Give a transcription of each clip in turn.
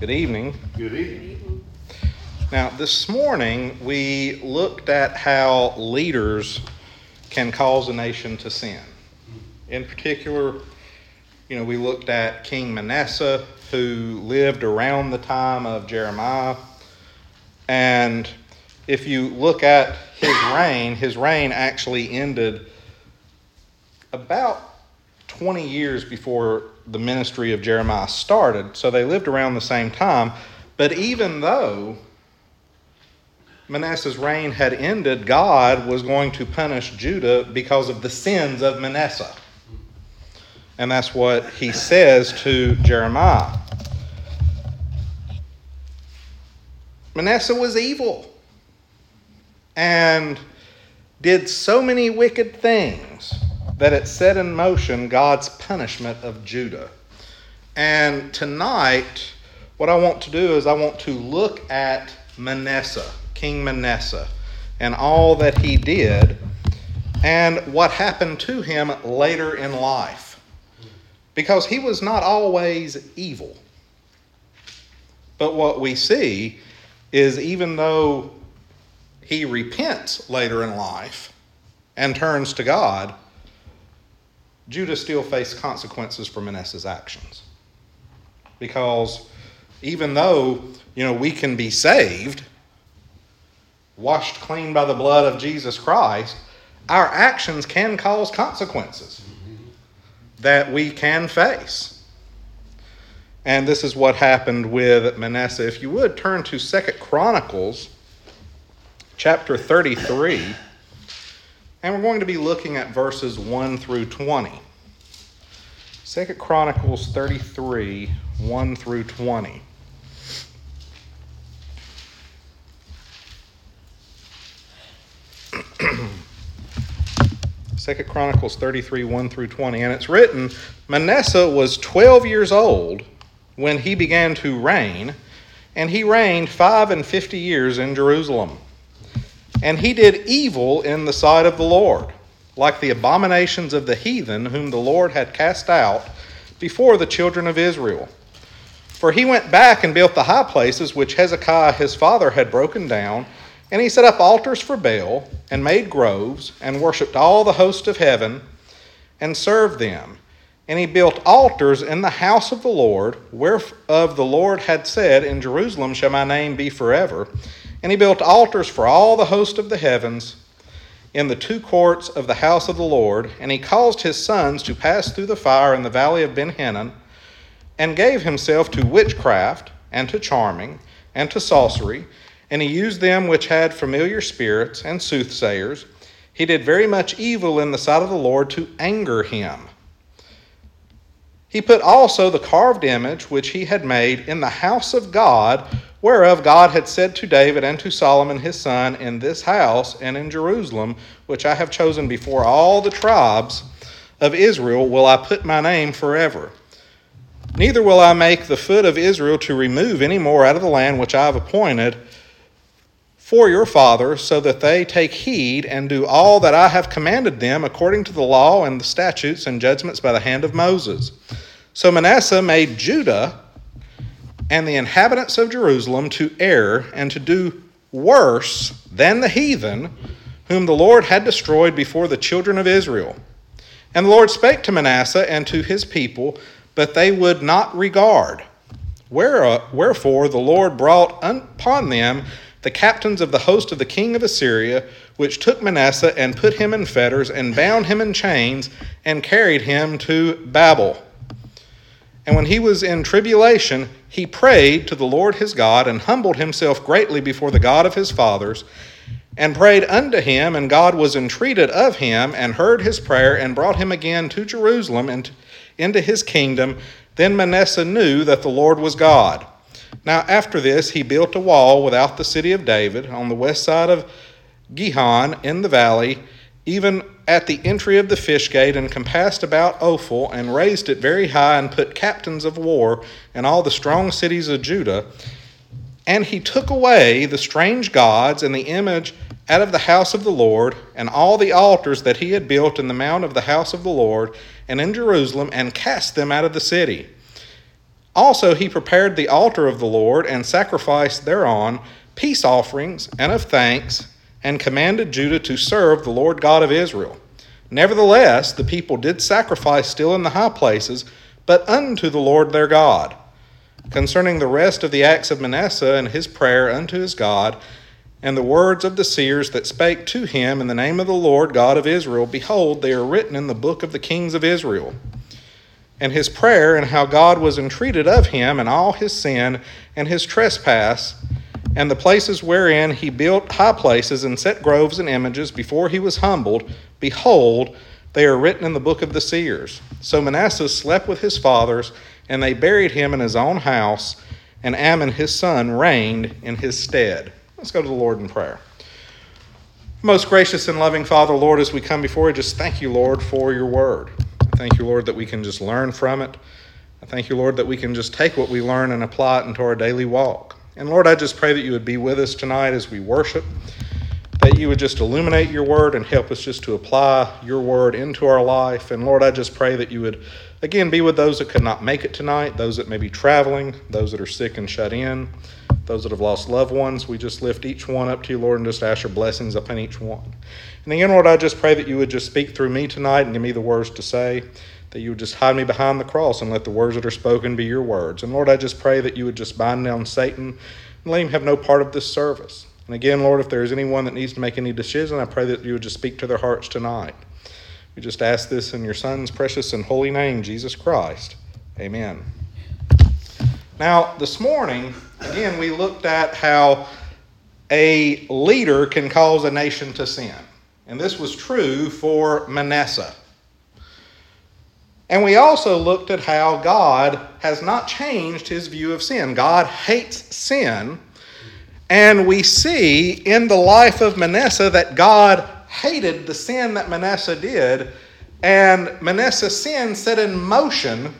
Good evening. Good evening. Now, this morning we looked at how leaders can cause a nation to sin. In particular, you know, we looked at King Manasseh, who lived around the time of Jeremiah. And if you look at his reign, his reign actually ended about 20 years before the ministry of Jeremiah started. So they lived around the same time. But even though Manasseh's reign had ended, God was going to punish Judah because of the sins of Manasseh. And that's what he says to Jeremiah. Manasseh was evil and did so many wicked things that it set in motion God's punishment of Judah. And tonight, what I want to do is I want to look at Manasseh, King Manasseh, and all that he did and what happened to him later in life. Because he was not always evil. But what we see is even though he repents later in life and turns to God, Judah still faced consequences for Manasseh's actions. Because even though, you know, we can be saved, washed clean by the blood of Jesus Christ, our actions can cause consequences that we can face. And this is what happened with Manasseh. If you would turn to Second Chronicles chapter 33. And we're going to be looking at verses 1 through 20. Second Chronicles 33, 1 through 20. Second Chronicles 33, 1 through 20. And it's written Manasseh was 12 years old when he began to reign, and he reigned five and fifty years in Jerusalem. And he did evil in the sight of the Lord, like the abominations of the heathen whom the Lord had cast out before the children of Israel. For he went back and built the high places which Hezekiah his father had broken down, and he set up altars for Baal, and made groves, and worshipped all the host of heaven, and served them. And he built altars in the house of the Lord, whereof the Lord had said, In Jerusalem shall my name be forever. And he built altars for all the host of the heavens in the two courts of the house of the Lord. And he caused his sons to pass through the fire in the valley of Ben Hinnom, and gave himself to witchcraft, and to charming, and to sorcery. And he used them which had familiar spirits, and soothsayers. He did very much evil in the sight of the Lord to anger him. He put also the carved image which he had made in the house of God whereof God had said to David and to Solomon his son, In this house and in Jerusalem, which I have chosen before all the tribes of Israel, will I put my name forever. Neither will I make the foot of Israel to remove any more out of the land which I have appointed for your father, so that they take heed and do all that I have commanded them according to the law and the statutes and judgments by the hand of Moses. So Manasseh made Judah and the inhabitants of Jerusalem to err and to do worse than the heathen whom the Lord had destroyed before the children of Israel. And the Lord spake to Manasseh and to his people, but they would not regard. Uh, wherefore the Lord brought upon them the captains of the host of the king of Assyria, which took Manasseh and put him in fetters, and bound him in chains, and carried him to Babel. And when he was in tribulation, he prayed to the Lord his God and humbled himself greatly before the God of his fathers and prayed unto him, and God was entreated of him and heard his prayer and brought him again to Jerusalem and into his kingdom. Then Manasseh knew that the Lord was God. Now, after this, he built a wall without the city of David on the west side of Gihon in the valley, even at the entry of the fish gate and compassed about Ophel and raised it very high and put captains of war in all the strong cities of Judah. And he took away the strange gods and the image out of the house of the Lord and all the altars that he had built in the mount of the house of the Lord and in Jerusalem and cast them out of the city. Also, he prepared the altar of the Lord and sacrificed thereon peace offerings and of thanks, and commanded Judah to serve the Lord God of Israel. Nevertheless, the people did sacrifice still in the high places, but unto the Lord their God. Concerning the rest of the acts of Manasseh and his prayer unto his God, and the words of the seers that spake to him in the name of the Lord God of Israel, behold, they are written in the book of the kings of Israel and his prayer and how God was entreated of him and all his sin and his trespass and the places wherein he built high places and set groves and images before he was humbled, behold, they are written in the book of the seers. So Manasseh slept with his fathers, and they buried him in his own house, and Amon his son reigned in his stead. Let's go to the Lord in prayer. Most gracious and loving Father, Lord, as we come before you, just thank you, Lord, for your word. Thank you, Lord, that we can just learn from it. I thank you, Lord, that we can just take what we learn and apply it into our daily walk. And Lord, I just pray that you would be with us tonight as we worship, that you would just illuminate your word and help us just to apply your word into our life. And Lord, I just pray that you would, again, be with those that could not make it tonight, those that may be traveling, those that are sick and shut in, those that have lost loved ones. We just lift each one up to you, Lord, and just ask your blessings upon each one. And again, Lord, I just pray that you would just speak through me tonight and give me the words to say, that you would just hide me behind the cross and let the words that are spoken be your words. And Lord, I just pray that you would just bind down Satan and let him have no part of this service. And again, Lord, if there is anyone that needs to make any decision, I pray that you would just speak to their hearts tonight. We just ask this in your Son's precious and holy name, Jesus Christ. Amen. Now, this morning, again, we looked at how a leader can cause a nation to sin. And this was true for Manasseh. And we also looked at how God has not changed his view of sin. God hates sin. And we see in the life of Manasseh that God hated the sin that Manasseh did. And Manasseh's sin set in motion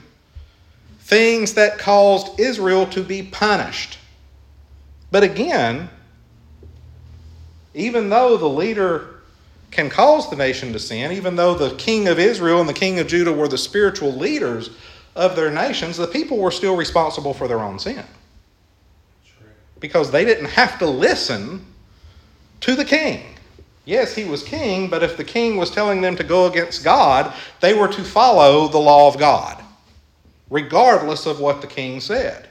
things that caused Israel to be punished. But again, even though the leader can cause the nation to sin, even though the king of Israel and the king of Judah were the spiritual leaders of their nations, the people were still responsible for their own sin. Because they didn't have to listen to the king. Yes, he was king, but if the king was telling them to go against God, they were to follow the law of God, regardless of what the king said.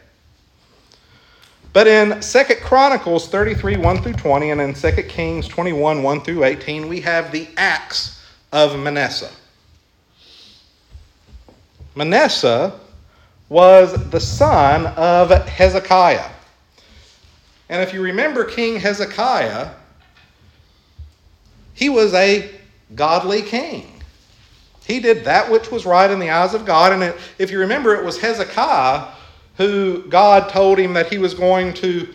But in Second Chronicles 33, 1 through 20, and in 2 Kings 21, 1 through 18, we have the acts of Manasseh. Manasseh was the son of Hezekiah. And if you remember King Hezekiah, he was a godly king. He did that which was right in the eyes of God. And if you remember, it was Hezekiah who God told him that he was going to,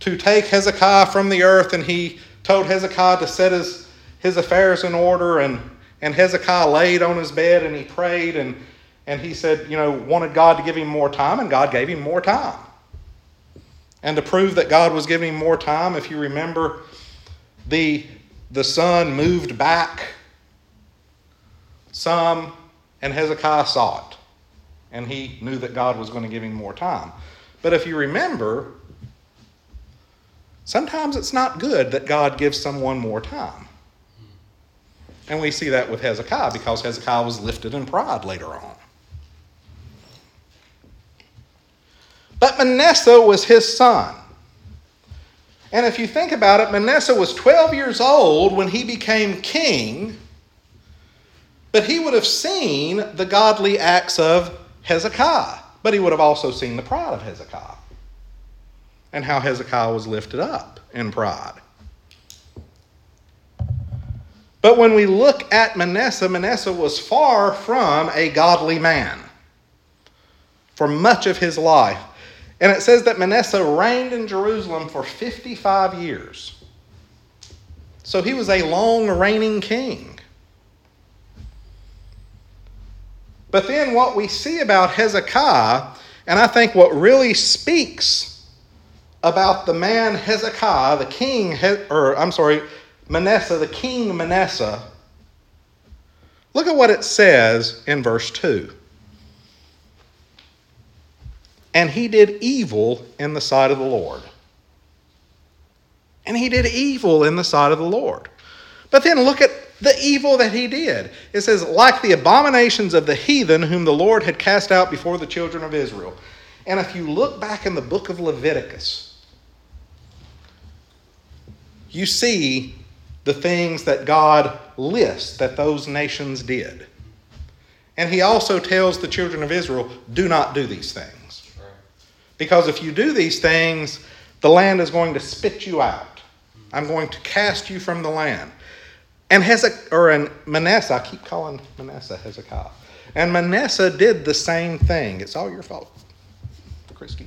to take Hezekiah from the earth, and he told Hezekiah to set his, his affairs in order. And, and Hezekiah laid on his bed and he prayed, and, and he said, you know, wanted God to give him more time, and God gave him more time. And to prove that God was giving him more time, if you remember, the, the sun moved back some, and Hezekiah saw it and he knew that God was going to give him more time. But if you remember, sometimes it's not good that God gives someone more time. And we see that with Hezekiah because Hezekiah was lifted in pride later on. But Manasseh was his son. And if you think about it, Manasseh was 12 years old when he became king, but he would have seen the godly acts of Hezekiah, but he would have also seen the pride of Hezekiah and how Hezekiah was lifted up in pride. But when we look at Manasseh, Manasseh was far from a godly man for much of his life. And it says that Manasseh reigned in Jerusalem for 55 years. So he was a long reigning king. But then what we see about Hezekiah, and I think what really speaks about the man Hezekiah, the king, or I'm sorry, Manasseh, the king Manasseh, look at what it says in verse 2. and he did evil in the sight of the Lord. And he did evil in the sight of the Lord. But then look at the evil that he did. It says, like the abominations of the heathen whom the Lord had cast out before the children of Israel. And if you look back in the book of Leviticus, you see the things that God lists that those nations did. And he also tells the children of Israel, do not do these things. Because if you do these things, the land is going to spit you out. I'm going to cast you from the land. And Hezekiah, or in Manasseh, I keep calling Manasseh Hezekiah. And Manasseh did the same thing. It's all your fault, Christy.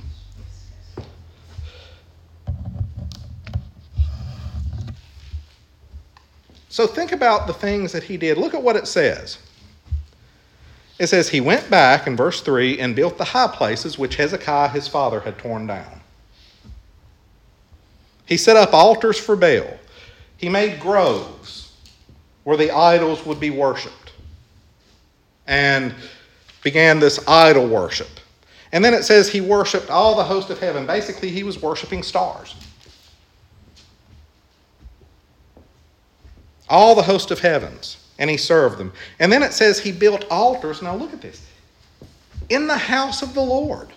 So think about the things that he did. Look at what it says. It says, He went back in verse 3 and built the high places which Hezekiah his father had torn down. He set up altars for Baal. He made groves where the idols would be worshiped and began this idol worship. And then it says he worshiped all the host of heaven. Basically, he was worshiping stars. All the host of heavens and he served them. And then it says he built altars. Now look at this in the house of the Lord.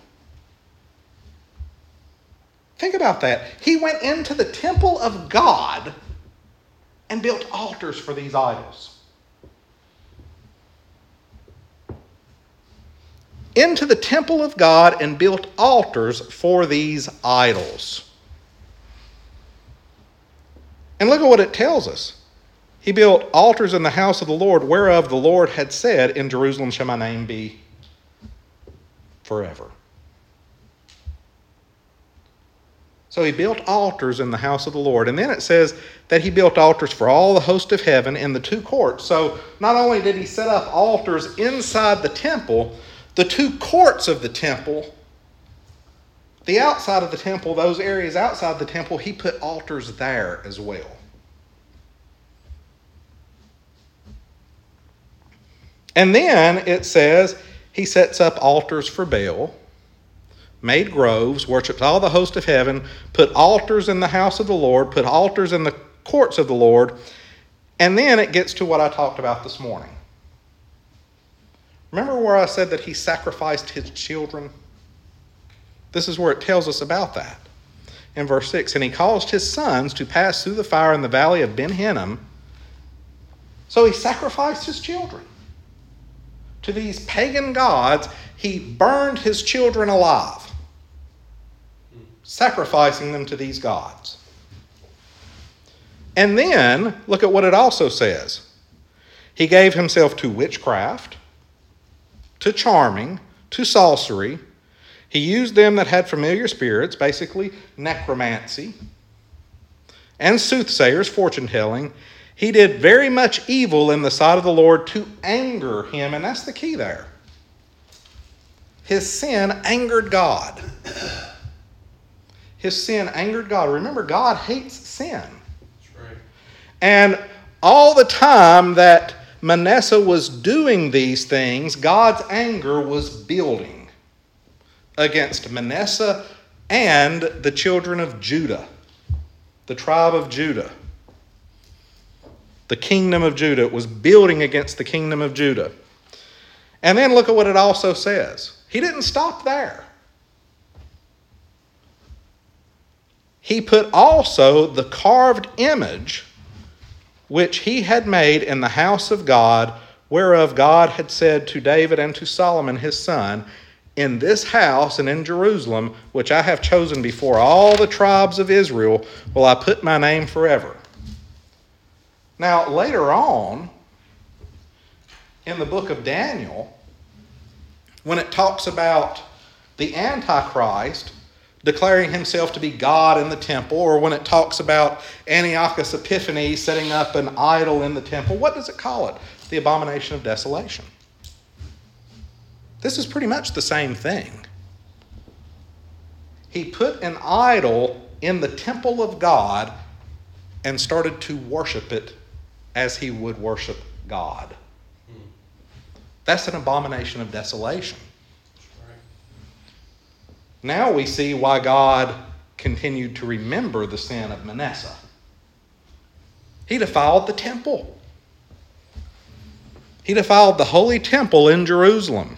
Think about that. He went into the temple of God and built altars for these idols. Into the temple of God and built altars for these idols. And look at what it tells us. He built altars in the house of the Lord, whereof the Lord had said, In Jerusalem shall my name be forever. So he built altars in the house of the Lord. And then it says that he built altars for all the host of heaven in the two courts. So not only did he set up altars inside the temple, the two courts of the temple, the outside of the temple, those areas outside the temple, he put altars there as well. And then it says he sets up altars for Baal, made groves, worshipped all the host of heaven, put altars in the house of the Lord, put altars in the courts of the Lord. And then it gets to what I talked about this morning. Remember where I said that he sacrificed his children? This is where it tells us about that. In verse 6 And he caused his sons to pass through the fire in the valley of Ben Hinnom. So he sacrificed his children to these pagan gods, he burned his children alive, sacrificing them to these gods. And then, look at what it also says. He gave himself to witchcraft, to charming, to sorcery. He used them that had familiar spirits, basically necromancy, and soothsayers, fortune telling, he did very much evil in the sight of the Lord to anger him, and that's the key there. His sin angered God. His sin angered God. Remember, God hates sin. Right. And all the time that Manasseh was doing these things, God's anger was building against Manasseh and the children of Judah, the tribe of Judah the kingdom of Judah. Was building against the kingdom of Judah. And then look at what it also says. He didn't stop there. He put also the carved image which he had made in the house of God, whereof God had said to David and to Solomon his son, In this house and in Jerusalem, which I have chosen before all the tribes of Israel, will I put my name forever. Now, later on in the book of Daniel, when it talks about the Antichrist declaring himself to be God in the temple, or when it talks about Antiochus Epiphanes setting up an idol in the temple, what does it call it? The abomination of desolation. This is pretty much the same thing. He put an idol in the temple of God and started to worship it as he would worship God. Hmm. That's an abomination of desolation. Now we see why God continued to remember the sin of Manasseh. He defiled the temple. He defiled the holy temple in Jerusalem.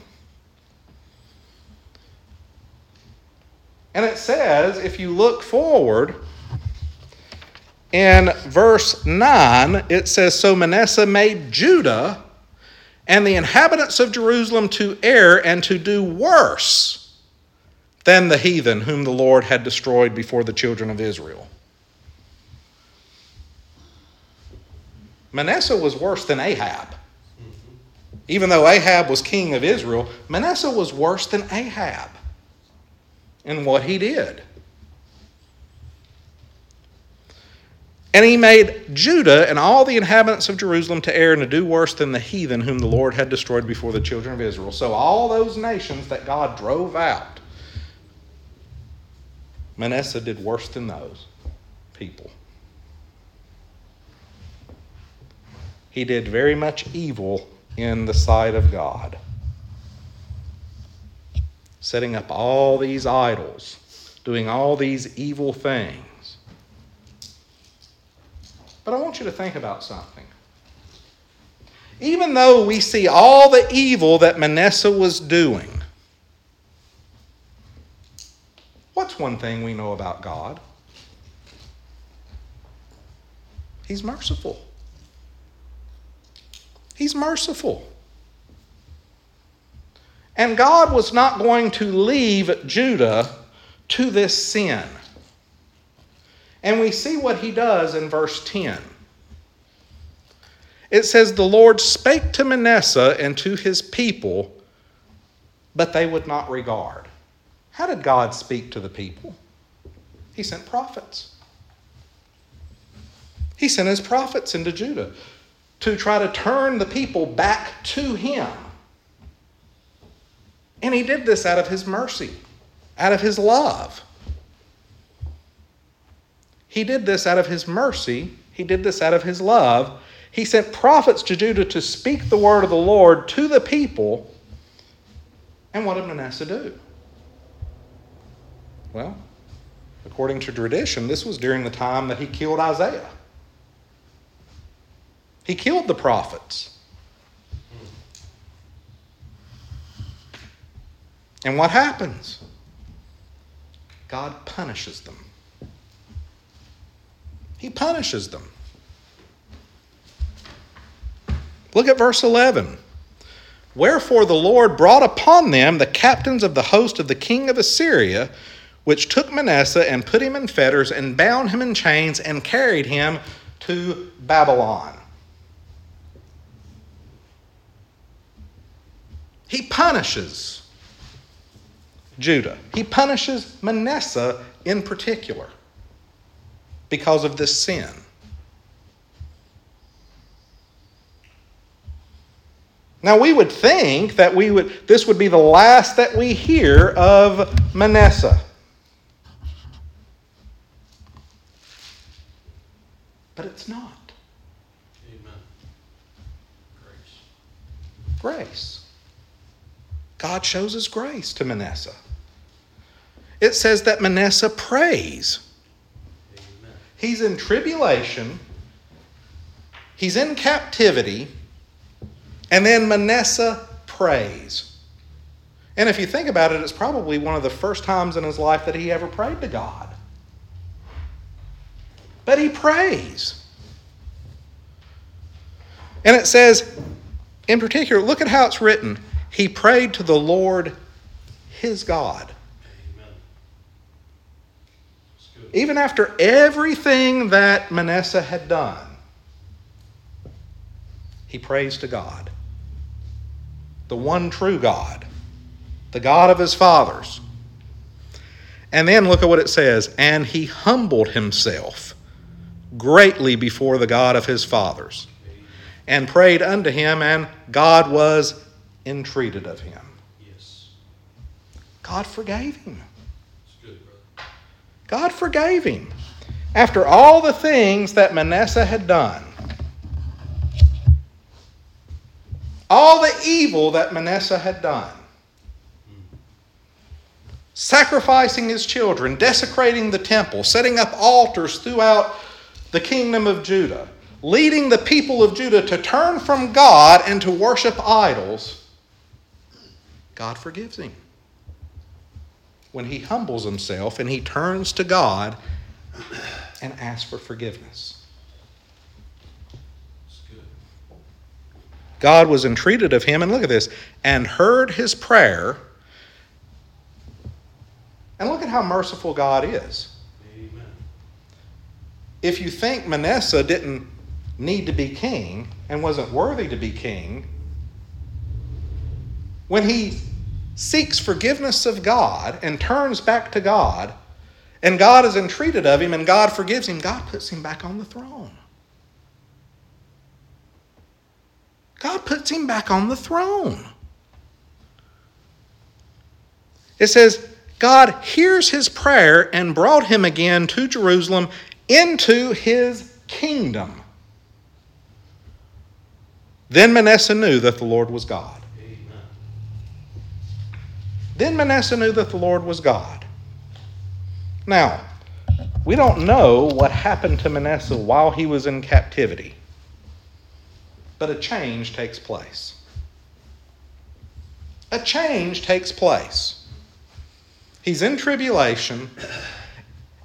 And it says, if you look forward, in verse 9, it says, So Manasseh made Judah and the inhabitants of Jerusalem to err and to do worse than the heathen whom the Lord had destroyed before the children of Israel. Manasseh was worse than Ahab. Even though Ahab was king of Israel, Manasseh was worse than Ahab in what he did. And he made Judah and all the inhabitants of Jerusalem to err and to do worse than the heathen whom the Lord had destroyed before the children of Israel. So, all those nations that God drove out, Manasseh did worse than those people. He did very much evil in the sight of God, setting up all these idols, doing all these evil things. But I want you to think about something. Even though we see all the evil that Manasseh was doing, what's one thing we know about God? He's merciful. He's merciful. And God was not going to leave Judah to this sin. And we see what he does in verse 10. It says, The Lord spake to Manasseh and to his people, but they would not regard. How did God speak to the people? He sent prophets. He sent his prophets into Judah to try to turn the people back to him. And he did this out of his mercy, out of his love. He did this out of his mercy, he did this out of his love. He sent prophets to Judah to speak the word of the Lord to the people. And what did Manasseh do? Well, according to tradition, this was during the time that he killed Isaiah. He killed the prophets. And what happens? God punishes them. He punishes them. Look at verse 11. Wherefore the Lord brought upon them the captains of the host of the king of Assyria, which took Manasseh and put him in fetters and bound him in chains and carried him to Babylon. He punishes Judah. He punishes Manasseh in particular because of this sin. Now we would think that we would this would be the last that we hear of Manasseh. But it's not. Amen. Grace. God shows his grace to Manasseh. It says that Manasseh prays. He's in tribulation, he's in captivity, and then Manasseh prays. And if you think about it, it's probably one of the first times in his life that he ever prayed to God. But he prays. And it says, in particular, look at how it's written. He prayed to the Lord his God. even after everything that Manasseh had done, he prays to God, the one true God, the God of his fathers. And then look at what it says and he humbled himself greatly before the God of his fathers and prayed unto him, and God was entreated of him. Yes. God forgave him. God forgave him. After all the things that Manasseh had done, all the evil that Manasseh had done, sacrificing his children, desecrating the temple, setting up altars throughout the kingdom of Judah, leading the people of Judah to turn from God and to worship idols, God forgives him. When he humbles himself and he turns to God and asks for forgiveness. God was entreated of him, and look at this, and heard his prayer. And look at how merciful God is. Amen. If you think Manasseh didn't need to be king and wasn't worthy to be king, when he seeks forgiveness of God and turns back to God, and God is entreated of him and God forgives him, God puts him back on the throne. God puts him back on the throne. It says, God hears his prayer and brought him again to Jerusalem into his kingdom. Then Manasseh knew that the Lord was God. Then Manasseh knew that the Lord was God. Now, we don't know what happened to Manasseh while he was in captivity, but a change takes place. A change takes place. He's in tribulation,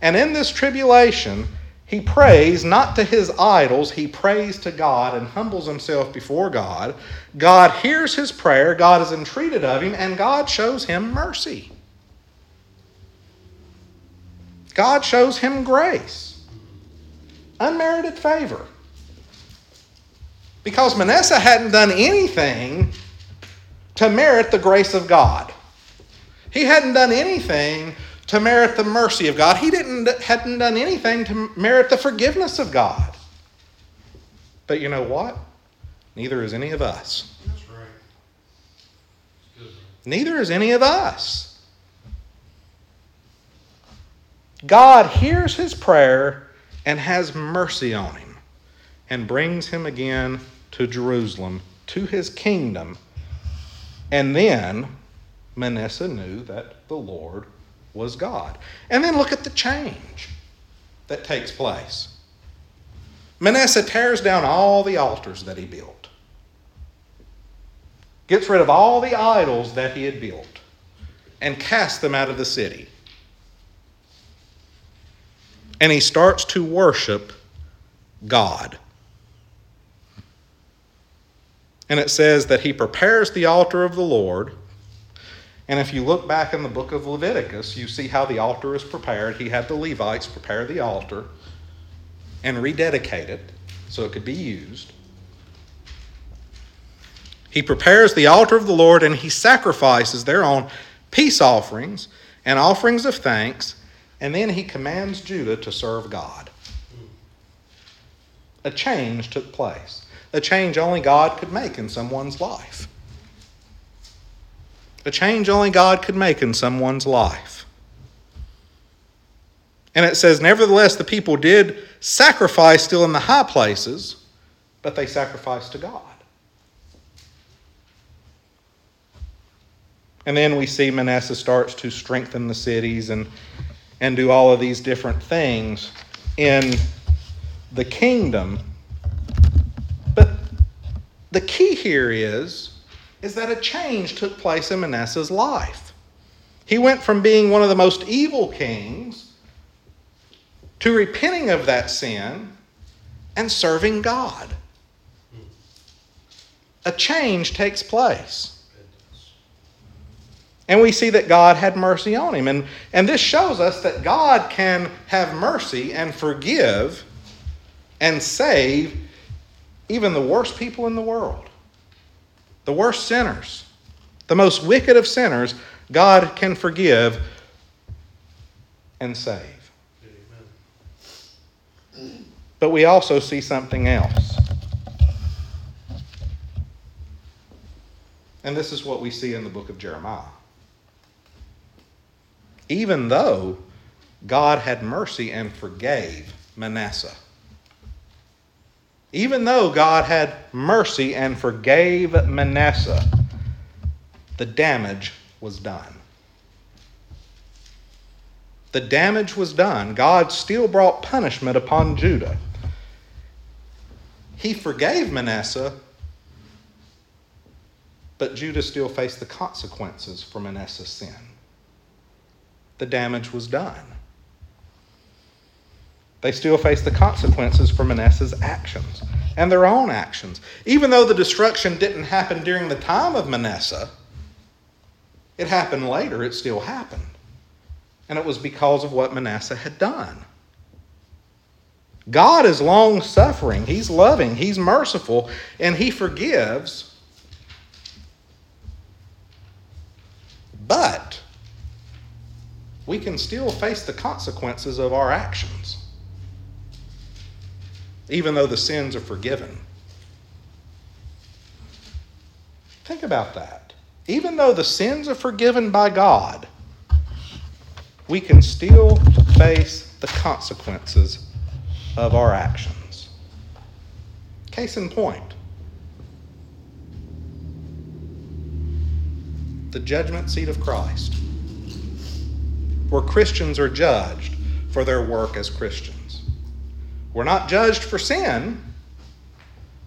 and in this tribulation, he prays not to his idols, he prays to God and humbles himself before God. God hears his prayer, God is entreated of him, and God shows him mercy. God shows him grace, unmerited favor. Because Manasseh hadn't done anything to merit the grace of God. He hadn't done anything to merit the mercy of God. He didn't, hadn't done anything to merit the forgiveness of God. But you know what? Neither is any of us. That's right. Neither is any of us. God hears his prayer and has mercy on him and brings him again to Jerusalem, to his kingdom. And then Manasseh knew that the Lord was God. And then look at the change that takes place. Manasseh tears down all the altars that he built, gets rid of all the idols that he had built, and casts them out of the city. And he starts to worship God. And it says that he prepares the altar of the Lord. And if you look back in the book of Leviticus, you see how the altar is prepared. He had the Levites prepare the altar and rededicate it so it could be used. He prepares the altar of the Lord and he sacrifices thereon peace offerings and offerings of thanks, and then he commands Judah to serve God. A change took place, a change only God could make in someone's life. A change only God could make in someone's life. And it says, Nevertheless, the people did sacrifice still in the high places, but they sacrificed to God. And then we see Manasseh starts to strengthen the cities and, and do all of these different things in the kingdom. But the key here is, is that a change took place in Manasseh's life. He went from being one of the most evil kings to repenting of that sin and serving God. A change takes place. And we see that God had mercy on him. And, and this shows us that God can have mercy and forgive and save even the worst people in the world, the worst sinners, the most wicked of sinners. God can forgive and save. Amen. But we also see something else. And this is what we see in the book of Jeremiah. Even though God had mercy and forgave Manasseh, even though God had mercy and forgave Manasseh, the damage was done. The damage was done. God still brought punishment upon Judah. He forgave Manasseh, but Judah still faced the consequences for Manasseh's sin. The damage was done. They still face the consequences for Manasseh's actions and their own actions. Even though the destruction didn't happen during the time of Manasseh, it happened later, it still happened. And it was because of what Manasseh had done. God is long suffering, He's loving, He's merciful, and He forgives. But we can still face the consequences of our actions even though the sins are forgiven. Think about that. Even though the sins are forgiven by God, we can still face the consequences of our actions. Case in point the judgment seat of Christ, where Christians are judged for their work as Christians. We're not judged for sin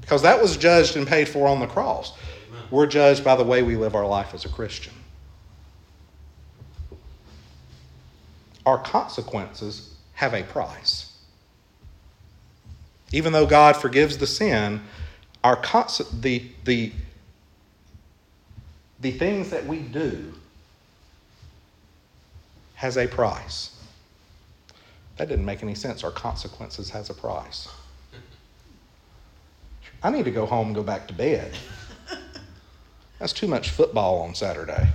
because that was judged and paid for on the cross. We're judged by the way we live our life as a Christian. Our consequences have a price. Even though God forgives the sin, our cons- the, the, the things that we do has a price. That didn't make any sense. Our consequences has a price. I need to go home and go back to bed. That's too much football on Saturday.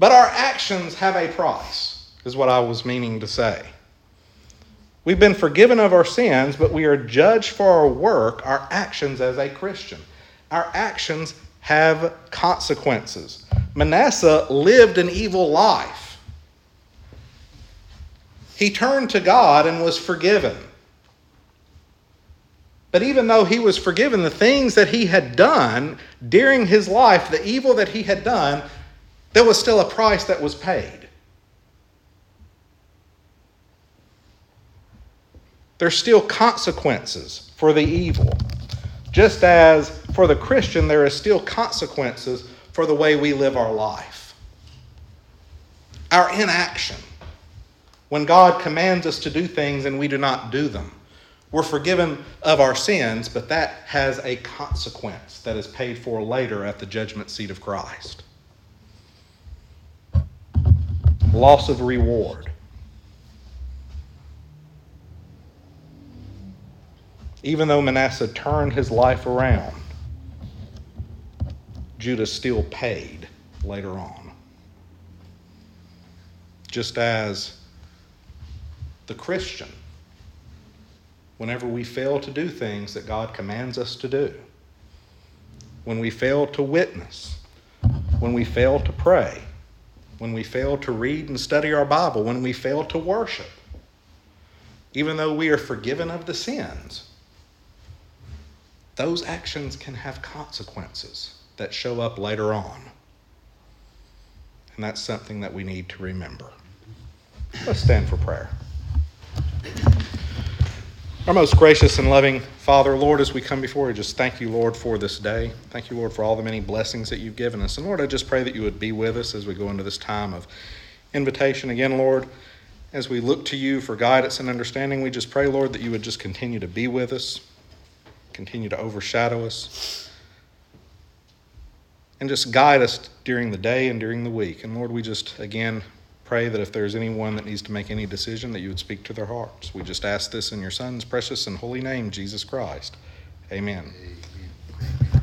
But our actions have a price, is what I was meaning to say. We've been forgiven of our sins, but we are judged for our work, our actions as a Christian. Our actions have consequences. Manasseh lived an evil life. He turned to God and was forgiven. But even though he was forgiven, the things that he had done during his life, the evil that he had done, there was still a price that was paid. There's still consequences for the evil. Just as for the Christian, there is still consequences for the way we live our life. Our inaction when God commands us to do things and we do not do them. We're forgiven of our sins, but that has a consequence that is paid for later at the judgment seat of Christ. Loss of reward. Even though Manasseh turned his life around, Judah still paid later on. Just as the Christian whenever we fail to do things that God commands us to do, when we fail to witness, when we fail to pray, when we fail to read and study our Bible, when we fail to worship, even though we are forgiven of the sins, those actions can have consequences that show up later on. And that's something that we need to remember. Let's stand for prayer. Our most gracious and loving Father, Lord, as we come before you, just thank you, Lord, for this day. Thank you, Lord, for all the many blessings that you've given us. And Lord, I just pray that you would be with us as we go into this time of invitation. Again, Lord, as we look to you for guidance and understanding, we just pray, Lord, that you would just continue to be with us, continue to overshadow us, and just guide us during the day and during the week. And Lord, we just, again, pray that if there's anyone that needs to make any decision, that you would speak to their hearts. We just ask this in your Son's precious and holy name, Jesus Christ. Amen. Amen.